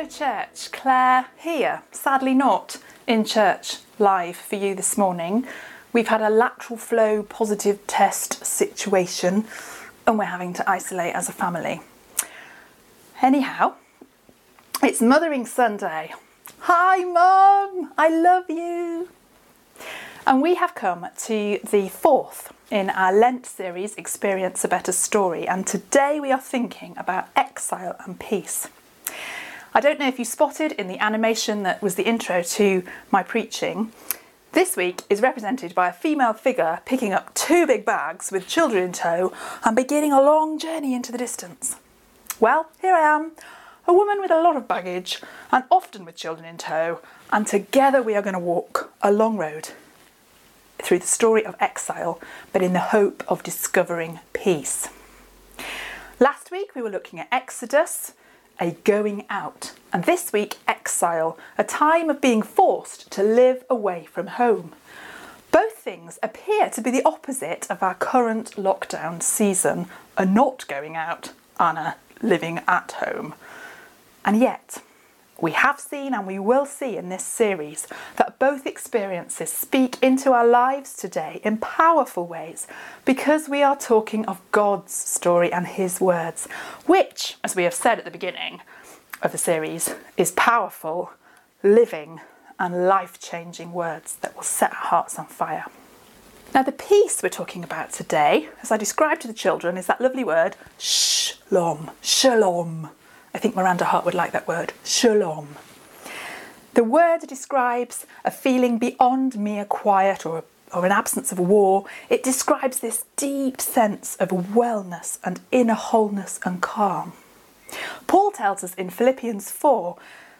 Hello, church. Claire here. Sadly, not in church live for you this morning. We've had a lateral flow positive test situation and we're having to isolate as a family. Anyhow, it's Mothering Sunday. Hi, Mum. I love you. And we have come to the fourth in our Lent series, Experience a Better Story. And today we are thinking about exile and peace. I don't know if you spotted in the animation that was the intro to my preaching. This week is represented by a female figure picking up two big bags with children in tow and beginning a long journey into the distance. Well, here I am, a woman with a lot of baggage and often with children in tow, and together we are going to walk a long road through the story of exile, but in the hope of discovering peace. Last week we were looking at Exodus, a going out. And this week, exile, a time of being forced to live away from home. Both things appear to be the opposite of our current lockdown season a not going out and a living at home. And yet, we have seen and we will see in this series that both experiences speak into our lives today in powerful ways because we are talking of God's story and His words, which, as we have said at the beginning of the series, is powerful, living, and life changing words that will set our hearts on fire. Now, the peace we're talking about today, as I described to the children, is that lovely word shalom. Shalom. I think Miranda Hart would like that word, shalom. The word describes a feeling beyond mere quiet or, or an absence of war. It describes this deep sense of wellness and inner wholeness and calm. Paul tells us in Philippians 4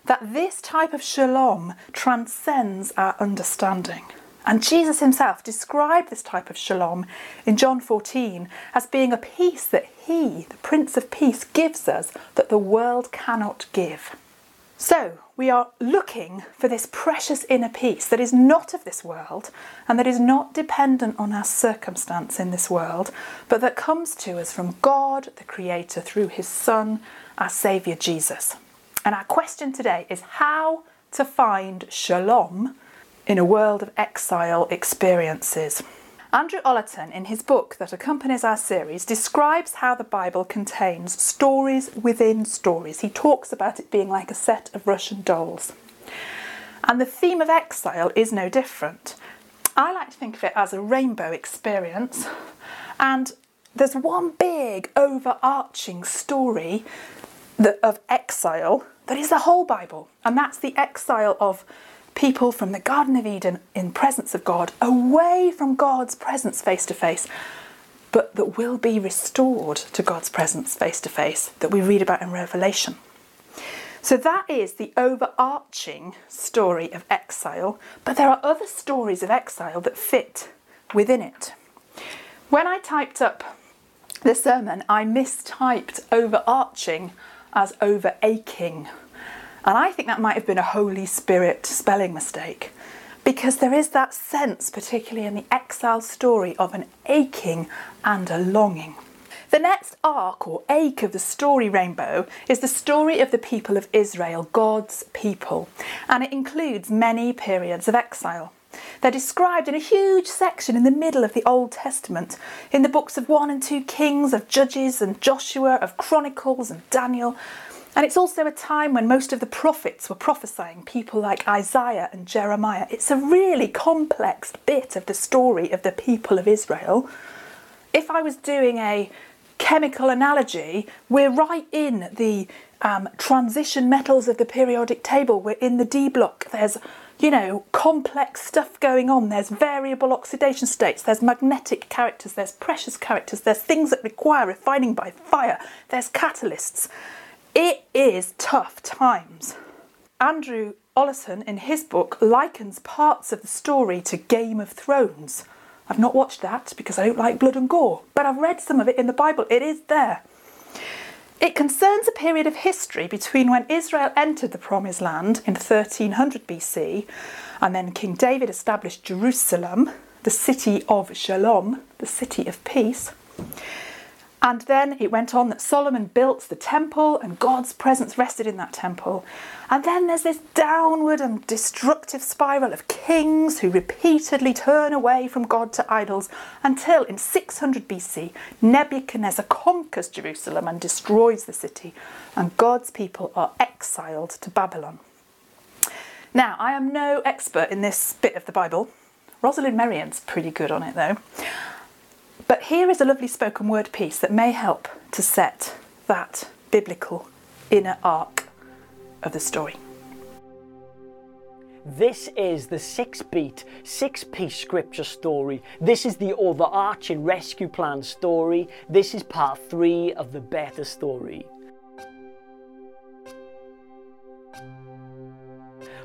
that this type of shalom transcends our understanding. And Jesus himself described this type of shalom in John 14 as being a peace that he, the Prince of Peace, gives us that the world cannot give. So, we are looking for this precious inner peace that is not of this world and that is not dependent on our circumstance in this world, but that comes to us from God, the Creator, through His Son, our Saviour Jesus. And our question today is how to find shalom in a world of exile experiences. Andrew Ollerton, in his book that accompanies our series, describes how the Bible contains stories within stories. He talks about it being like a set of Russian dolls. And the theme of exile is no different. I like to think of it as a rainbow experience, and there's one big overarching story of exile that is the whole Bible, and that's the exile of people from the Garden of Eden in presence of God, away from God's presence face to face, but that will be restored to God's presence face to face that we read about in Revelation. So that is the overarching story of exile, but there are other stories of exile that fit within it. When I typed up the sermon, I mistyped overarching as over aching and I think that might have been a Holy Spirit spelling mistake because there is that sense, particularly in the exile story, of an aching and a longing. The next arc or ache of the story rainbow is the story of the people of Israel, God's people, and it includes many periods of exile. They're described in a huge section in the middle of the Old Testament, in the books of 1 and 2 Kings, of Judges and Joshua, of Chronicles and Daniel, and it's also a time when most of the prophets were prophesying, people like Isaiah and Jeremiah. It's a really complex bit of the story of the people of Israel. If I was doing a chemical analogy, we're right in the um, transition metals of the periodic table. We're in the D block. There's, you know, complex stuff going on. There's variable oxidation states. There's magnetic characters. There's precious characters. There's things that require refining by fire. There's catalysts. It is tough times. Andrew Ollerton, in his book, likens parts of the story to Game of Thrones. I've not watched that because I don't like blood and gore, but I've read some of it in the Bible. It is there. It concerns a period of history between when Israel entered the Promised Land in 1300 BC and then King David established Jerusalem, the city of Shalom, the city of peace, And then it went on that Solomon built the temple and God's presence rested in that temple. And then there's this downward and destructive spiral of kings who repeatedly turn away from God to idols until in 600 BC, Nebuchadnezzar conquers Jerusalem and destroys the city, and God's people are exiled to Babylon. Now, I am no expert in this bit of the Bible. Rosalind Merriam's pretty good on it though. But here is a lovely spoken word piece that may help to set that biblical inner arc of the story. This is the six beat, six piece scripture story. This is the overarching rescue plan story. This is part three of the better story.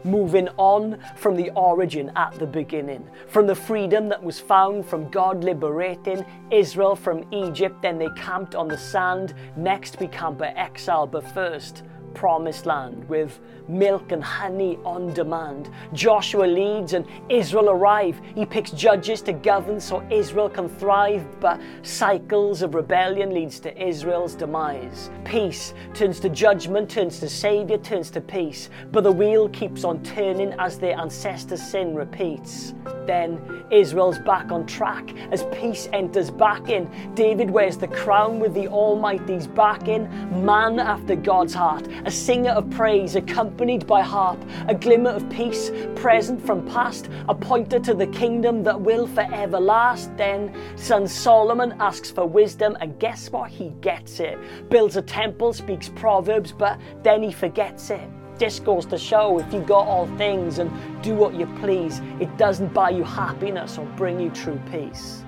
Moving on from the origin at the beginning, from the freedom that was found from God liberating Israel from Egypt. Then they camped on the sand. Next, we camp at exile, but first, promised land with milk and honey on demand. Joshua leads and Israel arrive. He picks judges to govern so Israel can thrive, but cycles of rebellion leads to Israel's demise. Peace turns to judgment, turns to savior, turns to peace, but the wheel keeps on turning as their ancestors' sin repeats. Then Israel's back on track as peace enters back in. David wears the crown with the Almighty's back in, man after God's heart, a singer of praise, accompanied by harp, a glimmer of peace, present from past, a pointer to the kingdom that will forever last. Then son Solomon asks for wisdom, and guess what? He gets it. Builds a temple, speaks proverbs, but then he forgets it. This goes to show if you got all things and do what you please, it doesn't buy you happiness or bring you true peace.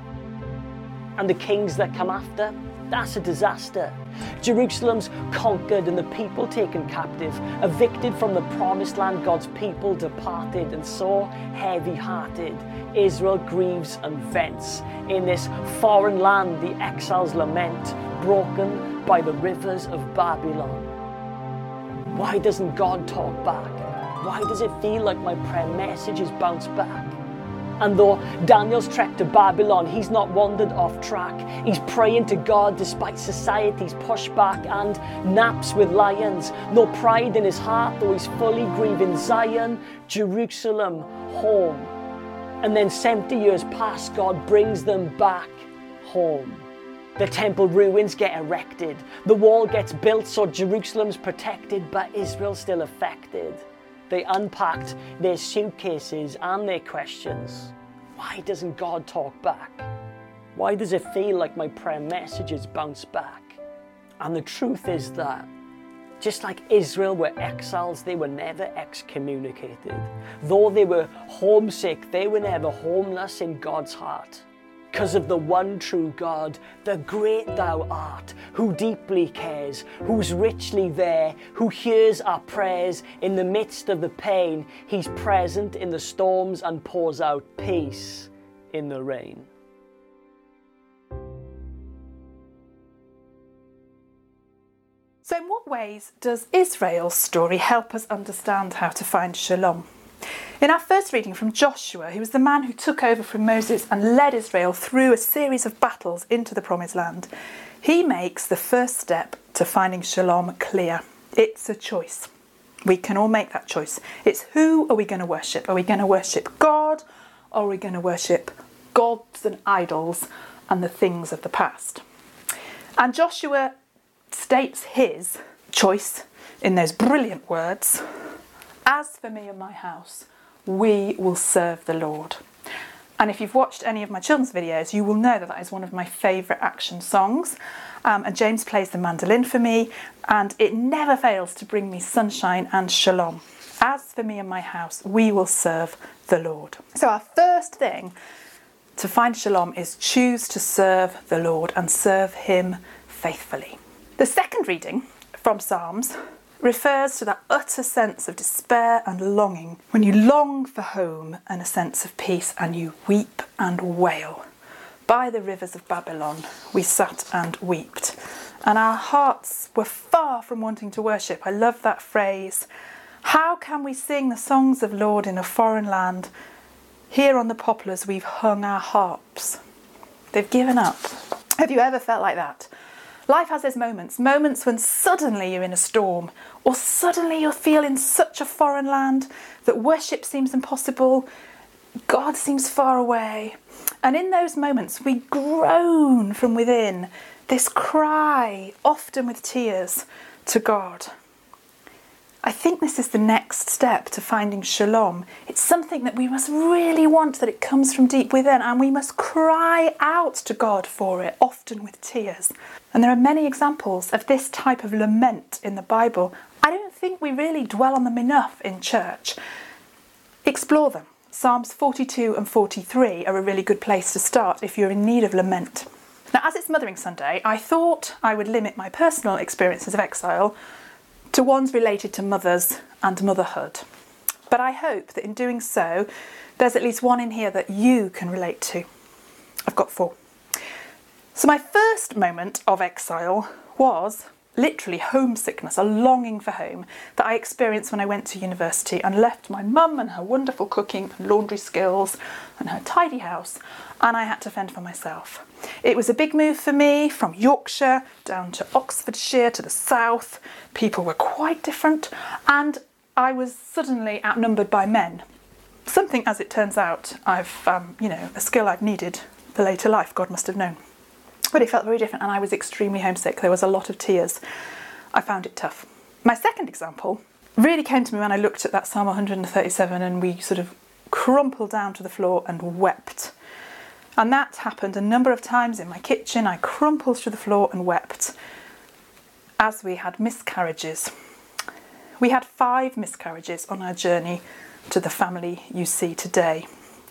And the kings that come after, that's a disaster. Jerusalem's conquered and the people taken captive, evicted from the promised land, God's people departed, and so heavy hearted. Israel grieves and vents. In this foreign land, the exiles lament, broken by the rivers of Babylon. Why doesn't God talk back? Why does it feel like my prayer messages bounce back? And though Daniel's trek to Babylon, he's not wandered off track. He's praying to God despite society's pushback and naps with lions. No pride in his heart, though he's fully grieving Zion, Jerusalem, home. And then 70 years pass, God brings them back home. The temple ruins get erected. The wall gets built so Jerusalem's protected, but Israel's still affected. They unpacked their suitcases and their questions. Why doesn't God talk back? Why does it feel like my prayer messages bounce back? And the truth is that just like Israel were exiles, they were never excommunicated. Though they were homesick, they were never homeless in God's heart because of the one true God, the great thou art, who deeply cares, who's richly there, who hears our prayers in the midst of the pain. He's present in the storms and pours out peace in the rain. So, in what ways does Israel's story help us understand how to find shalom? In our first reading from Joshua, he was the man who took over from Moses and led Israel through a series of battles into the Promised Land. He makes the first step to finding shalom clear. It's a choice. We can all make that choice. It's who are we going to worship? Are we going to worship God or are we going to worship gods and idols and the things of the past? And Joshua states his choice in those brilliant words As for me and my house, we will serve the Lord. And if you've watched any of my children's videos, you will know that that is one of my favourite action songs. Um, and James plays the mandolin for me, and it never fails to bring me sunshine and shalom. As for me and my house, we will serve the Lord. So, our first thing to find shalom is choose to serve the Lord and serve Him faithfully. The second reading from Psalms refers to that utter sense of despair and longing when you long for home and a sense of peace and you weep and wail. By the rivers of Babylon we sat and wept, and our hearts were far from wanting to worship. I love that phrase. How can we sing the songs of Lord in a foreign land? Here on the poplars we've hung our harps. They've given up. Have you ever felt like that? Life has those moments, moments when suddenly you're in a storm, or suddenly you feel in such a foreign land that worship seems impossible, God seems far away. And in those moments, we groan from within, this cry, often with tears, to God. I think this is the next step to finding shalom. It's something that we must really want, that it comes from deep within, and we must cry out to God for it, often with tears. And there are many examples of this type of lament in the Bible. I don't think we really dwell on them enough in church. Explore them. Psalms 42 and 43 are a really good place to start if you're in need of lament. Now, as it's Mothering Sunday, I thought I would limit my personal experiences of exile to ones related to mothers and motherhood. But I hope that in doing so, there's at least one in here that you can relate to. I've got four. So, my first moment of exile was literally homesickness, a longing for home that I experienced when I went to university and left my mum and her wonderful cooking and laundry skills and her tidy house, and I had to fend for myself. It was a big move for me from Yorkshire down to Oxfordshire to the south. People were quite different, and I was suddenly outnumbered by men. Something, as it turns out, I've, um, you know, a skill I've needed for later life, God must have known. But it felt very different, and I was extremely homesick. There was a lot of tears. I found it tough. My second example really came to me when I looked at that Psalm 137 and we sort of crumpled down to the floor and wept. And that happened a number of times in my kitchen. I crumpled to the floor and wept as we had miscarriages. We had five miscarriages on our journey to the family you see today,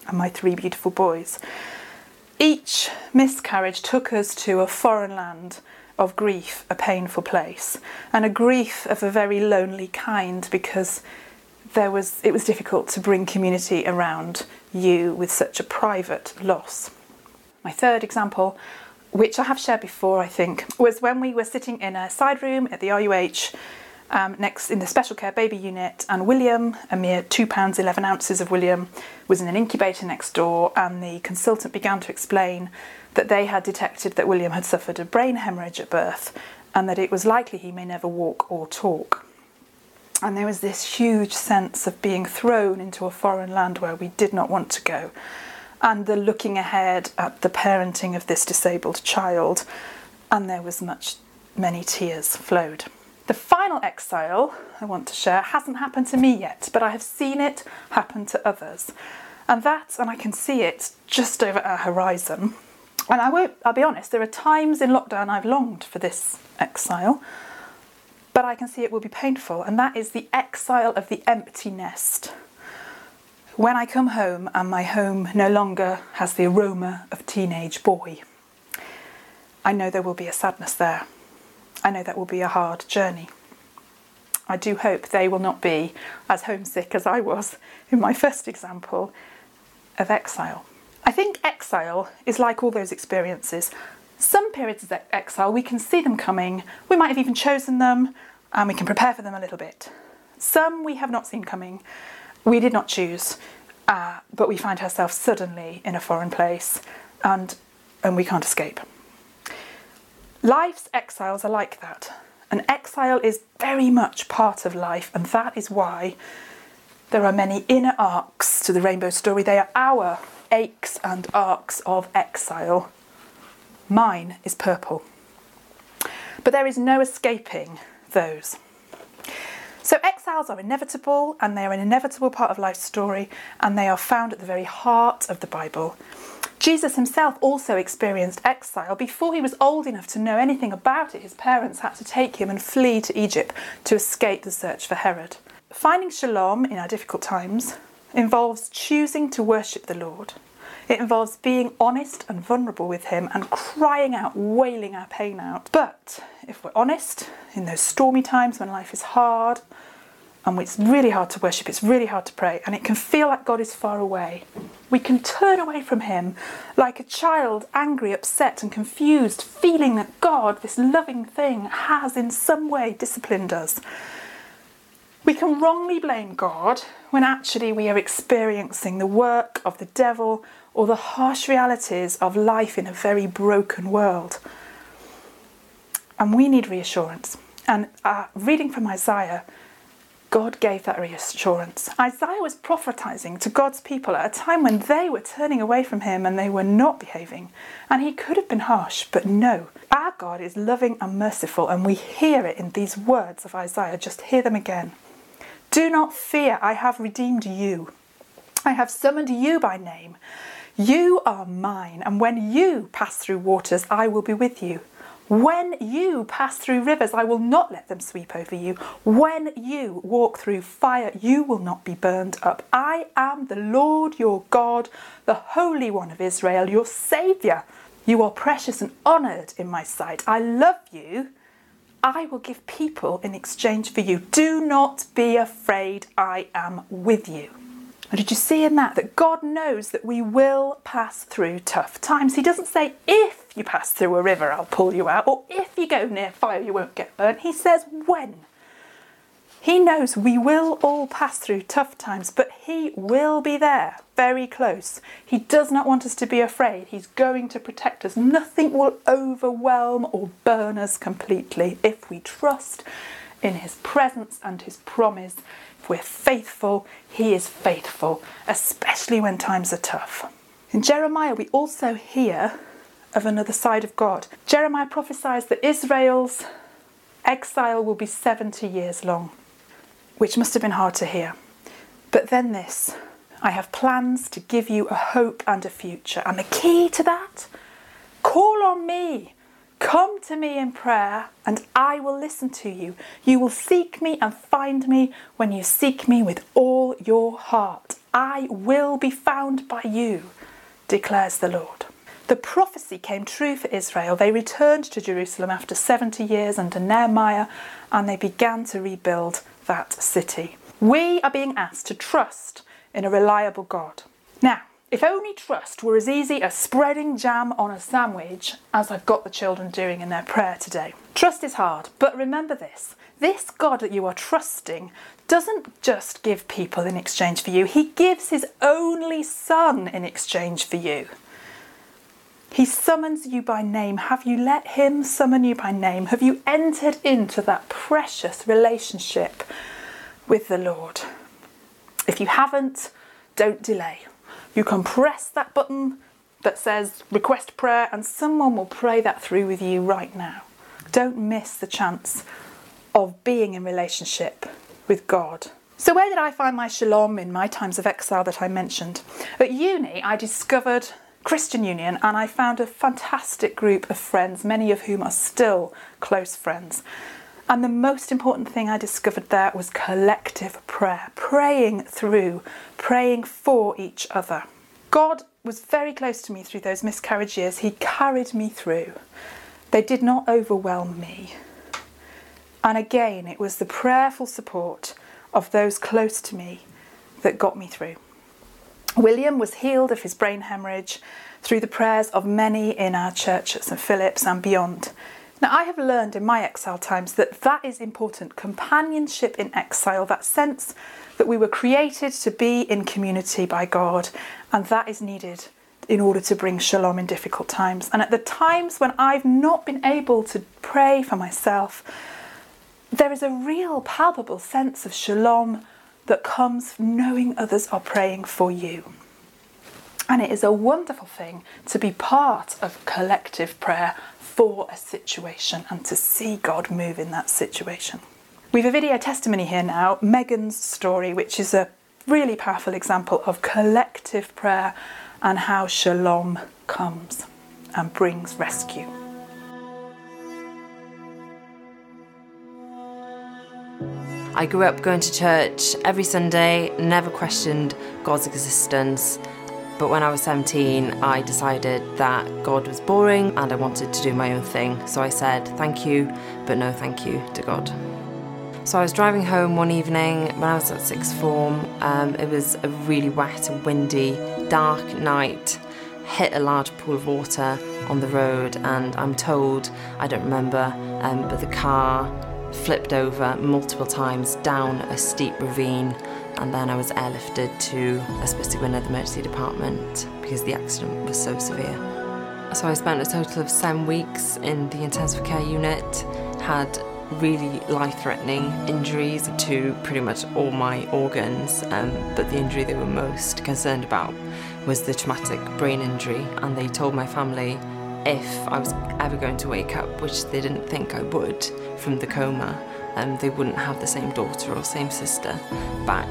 and my three beautiful boys. Each miscarriage took us to a foreign land of grief, a painful place, and a grief of a very lonely kind because there was it was difficult to bring community around you with such a private loss. My third example, which I have shared before, I think, was when we were sitting in a side room at the RUH um, next in the special care baby unit, and William, a mere two pounds eleven ounces of William, was in an incubator next door, and the consultant began to explain that they had detected that William had suffered a brain hemorrhage at birth, and that it was likely he may never walk or talk. And there was this huge sense of being thrown into a foreign land where we did not want to go, and the looking ahead at the parenting of this disabled child, and there was much, many tears flowed. The final exile I want to share hasn't happened to me yet, but I have seen it happen to others. And that, and I can see it just over our horizon. And I won't, I'll be honest, there are times in lockdown I've longed for this exile, but I can see it will be painful, and that is the exile of the empty nest. When I come home and my home no longer has the aroma of teenage boy, I know there will be a sadness there. I know that will be a hard journey. I do hope they will not be as homesick as I was in my first example of exile. I think exile is like all those experiences. Some periods of exile, we can see them coming, we might have even chosen them, and we can prepare for them a little bit. Some we have not seen coming, we did not choose, uh, but we find ourselves suddenly in a foreign place and, and we can't escape. Life's exiles are like that. An exile is very much part of life, and that is why there are many inner arcs to the rainbow story. They are our aches and arcs of exile. Mine is purple. But there is no escaping those. So, exiles are inevitable and they are an inevitable part of life's story, and they are found at the very heart of the Bible. Jesus himself also experienced exile. Before he was old enough to know anything about it, his parents had to take him and flee to Egypt to escape the search for Herod. Finding shalom in our difficult times involves choosing to worship the Lord. It involves being honest and vulnerable with Him and crying out, wailing our pain out. But if we're honest, in those stormy times when life is hard and it's really hard to worship, it's really hard to pray, and it can feel like God is far away, we can turn away from Him like a child, angry, upset, and confused, feeling that God, this loving thing, has in some way disciplined us. We can wrongly blame God when actually we are experiencing the work of the devil or the harsh realities of life in a very broken world. And we need reassurance. And uh, reading from Isaiah, God gave that reassurance. Isaiah was prophetizing to God's people at a time when they were turning away from him and they were not behaving. And he could have been harsh, but no. Our God is loving and merciful, and we hear it in these words of Isaiah. Just hear them again. Do not fear, I have redeemed you. I have summoned you by name. You are mine, and when you pass through waters, I will be with you. When you pass through rivers, I will not let them sweep over you. When you walk through fire, you will not be burned up. I am the Lord your God, the Holy One of Israel, your Saviour. You are precious and honoured in my sight. I love you. I will give people in exchange for you. Do not be afraid. I am with you. And did you see in that that God knows that we will pass through tough times? He doesn't say, if you pass through a river, I'll pull you out, or if you go near fire, you won't get burnt. He says, when. He knows we will all pass through tough times, but He will be there, very close. He does not want us to be afraid. He's going to protect us. Nothing will overwhelm or burn us completely if we trust in His presence and His promise we're faithful, He is faithful, especially when times are tough. In Jeremiah, we also hear of another side of God. Jeremiah prophesies that Israel's exile will be 70 years long, which must have been hard to hear. But then this I have plans to give you a hope and a future. And the key to that? Call on me Come to me in prayer, and I will listen to you. You will seek me and find me when you seek me with all your heart. I will be found by you, declares the Lord. The prophecy came true for Israel. They returned to Jerusalem after 70 years under Nehemiah and they began to rebuild that city. We are being asked to trust in a reliable God. Now, if only trust were as easy as spreading jam on a sandwich as I've got the children doing in their prayer today. Trust is hard, but remember this this God that you are trusting doesn't just give people in exchange for you, He gives His only Son in exchange for you. He summons you by name. Have you let Him summon you by name? Have you entered into that precious relationship with the Lord? If you haven't, don't delay. You can press that button that says request prayer, and someone will pray that through with you right now. Don't miss the chance of being in relationship with God. So, where did I find my shalom in my times of exile that I mentioned? At uni, I discovered Christian Union and I found a fantastic group of friends, many of whom are still close friends. And the most important thing I discovered there was collective prayer, praying through, praying for each other. God was very close to me through those miscarriage years. He carried me through. They did not overwhelm me. And again, it was the prayerful support of those close to me that got me through. William was healed of his brain hemorrhage through the prayers of many in our church at St Philip's and beyond. Now, I have learned in my exile times that that is important companionship in exile, that sense that we were created to be in community by God, and that is needed in order to bring shalom in difficult times. And at the times when I've not been able to pray for myself, there is a real palpable sense of shalom that comes from knowing others are praying for you. And it is a wonderful thing to be part of collective prayer for a situation and to see God move in that situation. We have a video testimony here now, Megan's story, which is a really powerful example of collective prayer and how shalom comes and brings rescue. I grew up going to church every Sunday, never questioned God's existence. But when I was 17, I decided that God was boring and I wanted to do my own thing. So I said thank you, but no thank you to God. So I was driving home one evening when I was at sixth form. Um, it was a really wet and windy, dark night. Hit a large pool of water on the road, and I'm told, I don't remember, um, but the car flipped over multiple times down a steep ravine and then I was airlifted to Ysbyty the Emergency Department because the accident was so severe. So I spent a total of seven weeks in the intensive care unit, had really life threatening injuries to pretty much all my organs, um, but the injury they were most concerned about was the traumatic brain injury. And they told my family if I was ever going to wake up, which they didn't think I would from the coma, um, they wouldn't have the same daughter or same sister back.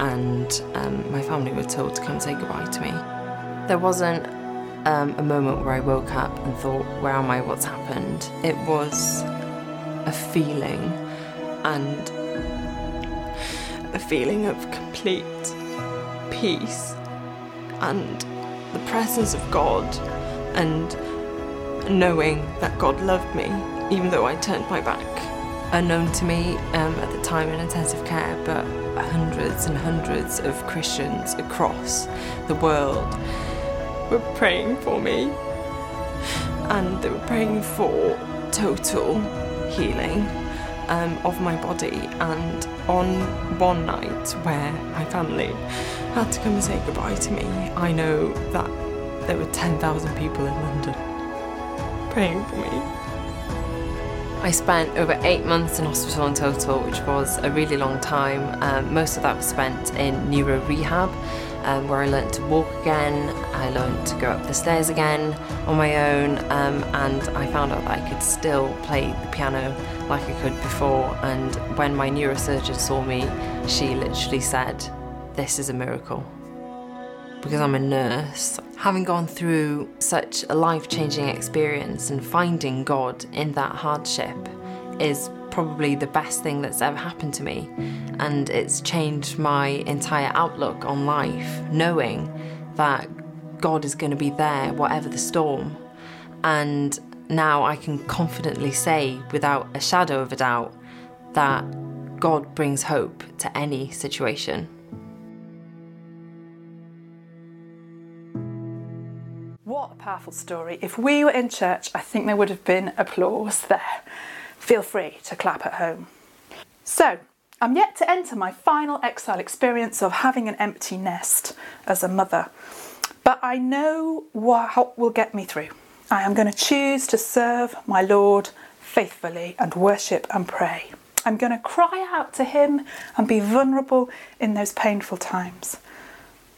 And um, my family were told to come say goodbye to me. There wasn't um, a moment where I woke up and thought, where am I, what's happened? It was a feeling and a feeling of complete peace and the presence of God and knowing that God loved me even though I turned my back. Unknown to me um, at the time in intensive care, but hundreds and hundreds of Christians across the world were praying for me and they were praying for total healing um, of my body. And on one night where my family had to come and say goodbye to me, I know that there were 10,000 people in London praying for me. I spent over eight months in hospital in total, which was a really long time. Um, most of that was spent in neuro rehab, um, where I learnt to walk again, I learned to go up the stairs again on my own, um, and I found out that I could still play the piano like I could before. And when my neurosurgeon saw me, she literally said, This is a miracle. Because I'm a nurse, having gone through such a life changing experience and finding God in that hardship is probably the best thing that's ever happened to me. And it's changed my entire outlook on life, knowing that God is going to be there, whatever the storm. And now I can confidently say, without a shadow of a doubt, that God brings hope to any situation. Powerful story. If we were in church, I think there would have been applause there. Feel free to clap at home. So, I'm yet to enter my final exile experience of having an empty nest as a mother, but I know what will get me through. I am going to choose to serve my Lord faithfully and worship and pray. I'm going to cry out to Him and be vulnerable in those painful times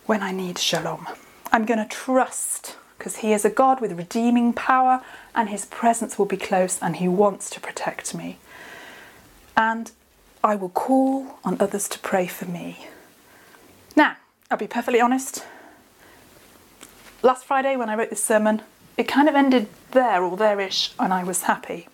when I need shalom. I'm going to trust because He is a God with redeeming power and His presence will be close and He wants to protect me. And I will call on others to pray for me. Now, I'll be perfectly honest. Last Friday, when I wrote this sermon, it kind of ended there or there-ish, and I was happy.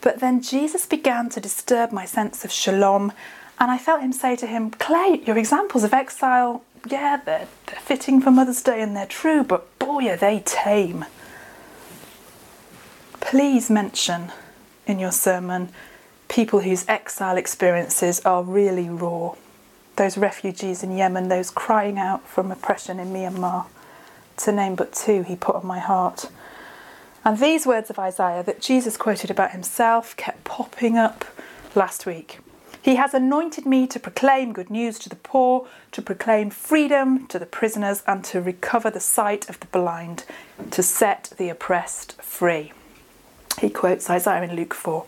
But then Jesus began to disturb my sense of shalom, and I felt him say to him, Clay, your examples of exile, yeah, they're, they're fitting for Mother's Day and they're true, but Oh, boy, are they tame. Please mention in your sermon people whose exile experiences are really raw. Those refugees in Yemen, those crying out from oppression in Myanmar, to name but two he put on my heart. And these words of Isaiah that Jesus quoted about himself kept popping up last week. He has anointed me to proclaim good news to the poor, to proclaim freedom to the prisoners, and to recover the sight of the blind, to set the oppressed free. He quotes Isaiah in Luke 4.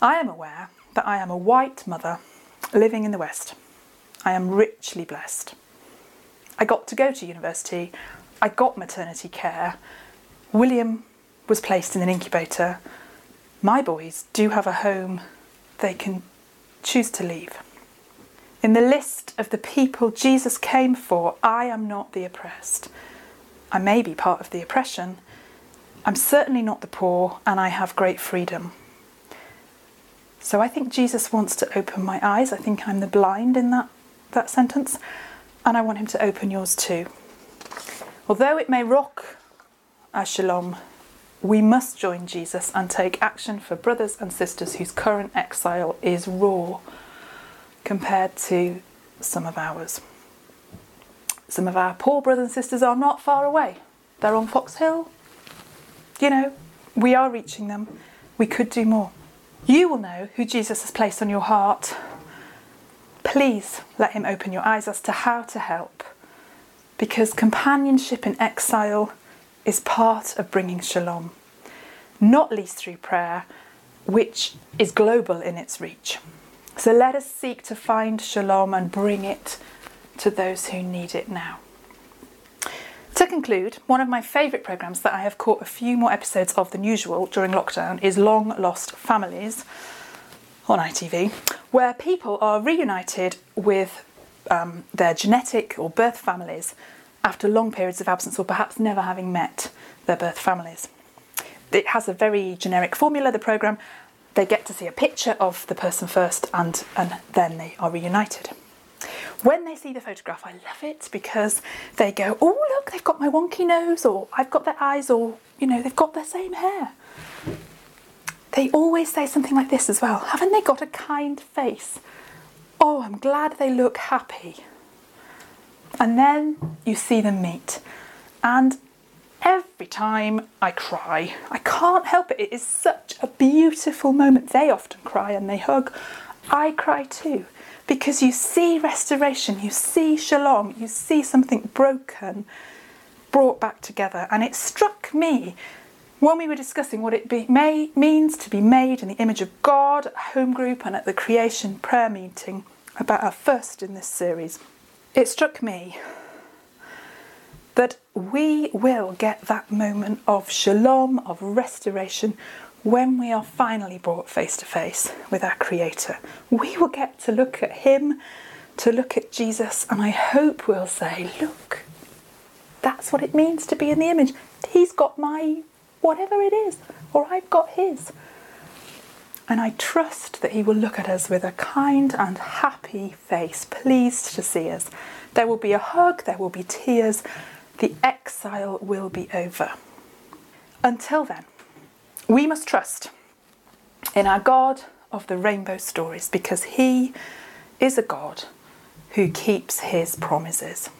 I am aware that I am a white mother living in the West. I am richly blessed. I got to go to university, I got maternity care. William was placed in an incubator. My boys do have a home they can choose to leave. In the list of the people Jesus came for, I am not the oppressed. I may be part of the oppression. I'm certainly not the poor, and I have great freedom. So I think Jesus wants to open my eyes. I think I'm the blind in that, that sentence, and I want him to open yours too. Although it may rock our shalom, we must join Jesus and take action for brothers and sisters whose current exile is raw compared to some of ours. Some of our poor brothers and sisters are not far away. They're on Fox Hill. You know, we are reaching them. We could do more. You will know who Jesus has placed on your heart. Please let him open your eyes as to how to help. Because companionship in exile is part of bringing shalom, not least through prayer, which is global in its reach. So let us seek to find shalom and bring it to those who need it now. To conclude, one of my favourite programmes that I have caught a few more episodes of than usual during lockdown is Long Lost Families on ITV, where people are reunited with um, their genetic or birth families after long periods of absence or perhaps never having met their birth families. It has a very generic formula, the programme. They get to see a picture of the person first and, and then they are reunited. When they see the photograph, I love it because they go, Oh, look, they've got my wonky nose, or I've got their eyes, or, you know, they've got the same hair. They always say something like this as well Haven't they got a kind face? Oh, I'm glad they look happy. And then you see them meet. And every time I cry, I can't help it. It is such a beautiful moment. They often cry and they hug. I cry too because you see restoration, you see shalom, you see something broken brought back together. And it struck me when we were discussing what it be, may, means to be made in the image of God at home group and at the creation prayer meeting about our first in this series. It struck me that we will get that moment of shalom, of restoration, when we are finally brought face to face with our Creator, we will get to look at Him, to look at Jesus, and I hope we'll say, Look, that's what it means to be in the image. He's got my whatever it is, or I've got His. And I trust that He will look at us with a kind and happy face, pleased to see us. There will be a hug, there will be tears, the exile will be over. Until then, we must trust in our God of the rainbow stories because He is a God who keeps His promises.